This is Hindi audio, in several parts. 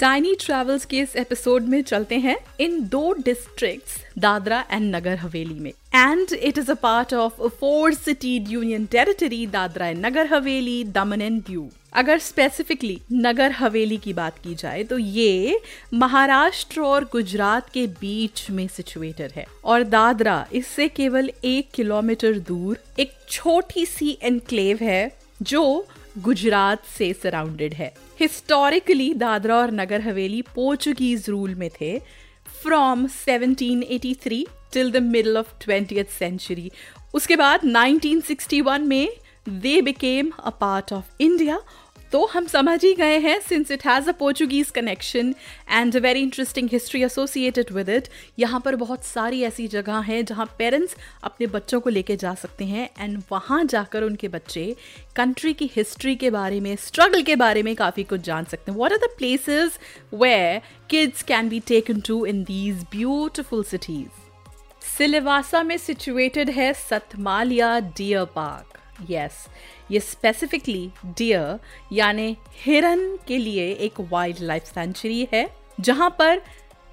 टाइनी ट्रेवल्स के इस एपिसोड में चलते हैं इन दो डिस्ट्रिक्ट्स दादरा एंड नगर हवेली में. And it is a part of four city union territory Dadra and Nagar Haveli, Daman and Diu. अगर स्पेसिफिकली नगर हवेली की बात की जाए तो ये महाराष्ट्र और गुजरात के बीच में सिचुएटेड है. और दादरा इससे केवल एक किलोमीटर दूर एक छोटी सी एनक्लेव है जो गुजरात से सराउंडेड है। हिस्टोरिकली दादरा और नगर हवेली पोर्चुगीज रूल में थे from 1783 till the middle of twenty century उसके बाद 1961 में they became a part of India तो हम समझ ही गए हैं since it has a Portuguese connection and a very interesting history associated with it यहाँ पर बहुत सारी ऐसी जगह हैं जहाँ पेरेंट्स अपने बच्चों को लेके जा सकते हैं एंड वहाँ जाकर उनके बच्चे कंट्री की हिस्ट्री के बारे में स्ट्रगल के बारे में काफ़ी कुछ जान सकते हैं। What are the places we kids can be taken to in these beautiful cities Silvassa में सिचुएटेड है सतमालिया डियर पार्क यस ये स्पेसिफिकली डियर यानी हिरन के लिए एक वाइल्ड लाइफ सेंचुरी है, जहाँ पर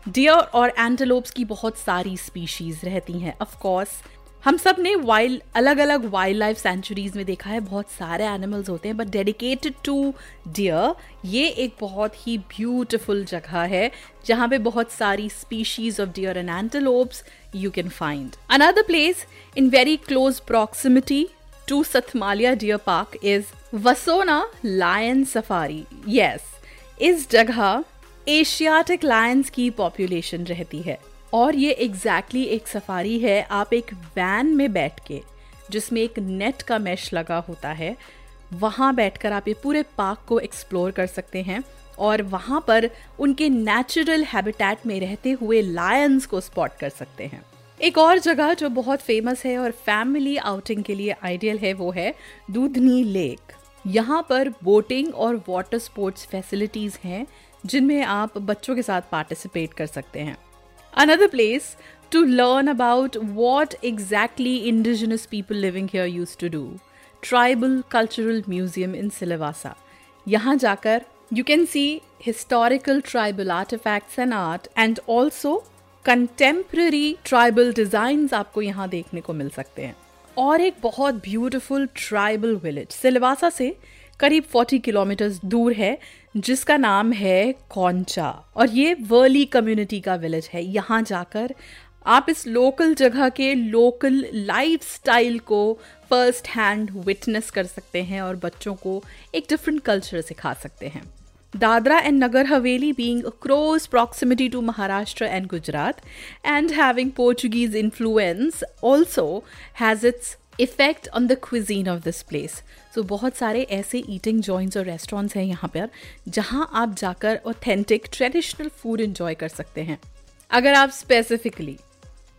डियर और एंटेलोप्स की बहुत सारी स्पीशीज रहती हैं. ऑफ़ कोर्स हम सबने वाइल्ड अलग अलग वाइल्ड लाइफ सेंचुरीज में देखा है. बहुत सारे एनिमल्स होते हैं बट डेडिकेटेड टू डियर ये एक बहुत ही ब्यूटिफुल जगह है, जहाँ पे बहुत सारी species of deer and antelopes you can find another place in very close proximity to Sathmalia Deer Park is Vasona Lion Safari. Yes, इस जगह एशियाटिक लायंस की पॉपुलेशन रहती है और ये एग्जैक्टली exactly एक सफारी है आप एक वैन में बैठ के जिसमें एक नेट का मैश लगा होता है वहाँ बैठकर आप ये पूरे पार्क को एक्सप्लोर कर सकते हैं और वहाँ पर उनके नेचुरल हैबिटेट में रहते हुए लायंस को स्पॉट कर सकते हैं एक और जगह जो बहुत फ़ेमस है और फैमिली आउटिंग के लिए आइडियल है, वो है दूधनी लेक यहाँ पर बोटिंग और वाटर स्पोर्ट्स फैसिलिटीज़ हैं, जिनमें आप बच्चों के साथ पार्टिसिपेट कर सकते हैं. Another place to learn about what exactly indigenous people living here use to do tribal cultural museum in Silvassa यहाँ जाकर You can see historical tribal artifacts and art and also contemporary tribal designs आपको यहाँ देखने को मिल सकते हैं। और एक बहुत ब्यूटीफुल ट्राइबल विलेज सिलवासा से करीब 40 किलोमीटर दूर है, जिसका नाम है कौंचा। और ये वर्ली कम्युनिटी का विलेज है। यहाँ जाकर आप इस लोकल जगह के लोकल लाइफ स्टाइल को फ़र्स्ट हैंड विटनेस कर सकते हैं और बच्चों को एक डिफरेंट कल्चर सिखा सकते हैं। Dadra and Nagar Haveli being a close proximity to Maharashtra and Gujarat and having Portuguese influence also has its effect on the cuisine of this place so बहुत सारे ऐसे ईटिंग जॉइंट्स और रेस्टोरेंट्स हैं यहाँ पर जहाँ आप जाकर ऑथेंटिक ट्रेडिशनल फ़ूड इंजॉय कर सकते हैं अगर आप स्पेसिफिकली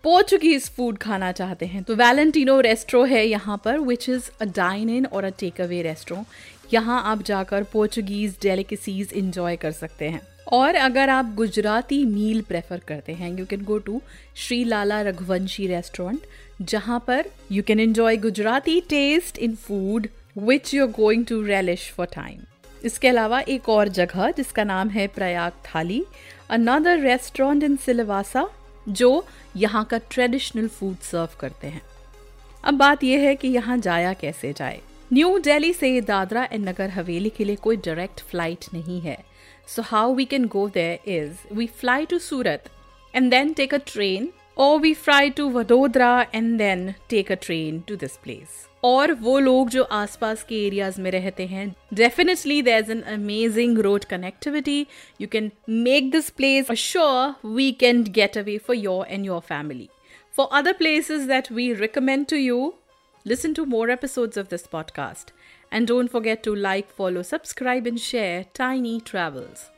पोर्चुगीज फ़ूड खाना चाहते हैं। तो वैलेंटिनो रेस्ट्रो है यहाँ पर which is a dine in और अ टेक अवे रेस्ट्रो यहाँ आप जाकर पोर्चुगीज डेलिकेसीज इंजॉय कर सकते हैं। और अगर आप गुजराती मील प्रेफर करते हैं you can go to Shri Lala Raghuvanshi restaurant जहाँ पर you can enjoy Gujarati taste in food which you are going to relish for time इसके अलावा एक और जगह, जिसका नाम है प्रयाग थाली अनदर रेस्टोरेंट इन सिलवासा जो यहाँ का ट्रेडिशनल फ़ूड सर्व करते हैं। अब बात यह है कि यहाँ जाया कैसे जाए। न्यू दिल्ली से दादरा एंड नगर हवेली के लिए कोई डायरेक्ट फ़्लाइट नहीं है। So how we can go there is we fly to Surat and then take a train और we fly to Vadodara and then take a train to this place और वो लोग जो आसपास के एरियाज़ में रहते हैं definitely there is an amazing road connectivity you can make this place sure we can get away for your and your family for other places that we recommend to you listen to more episode of this podcast and don't forget to like follow subscribe and share Tiny Travels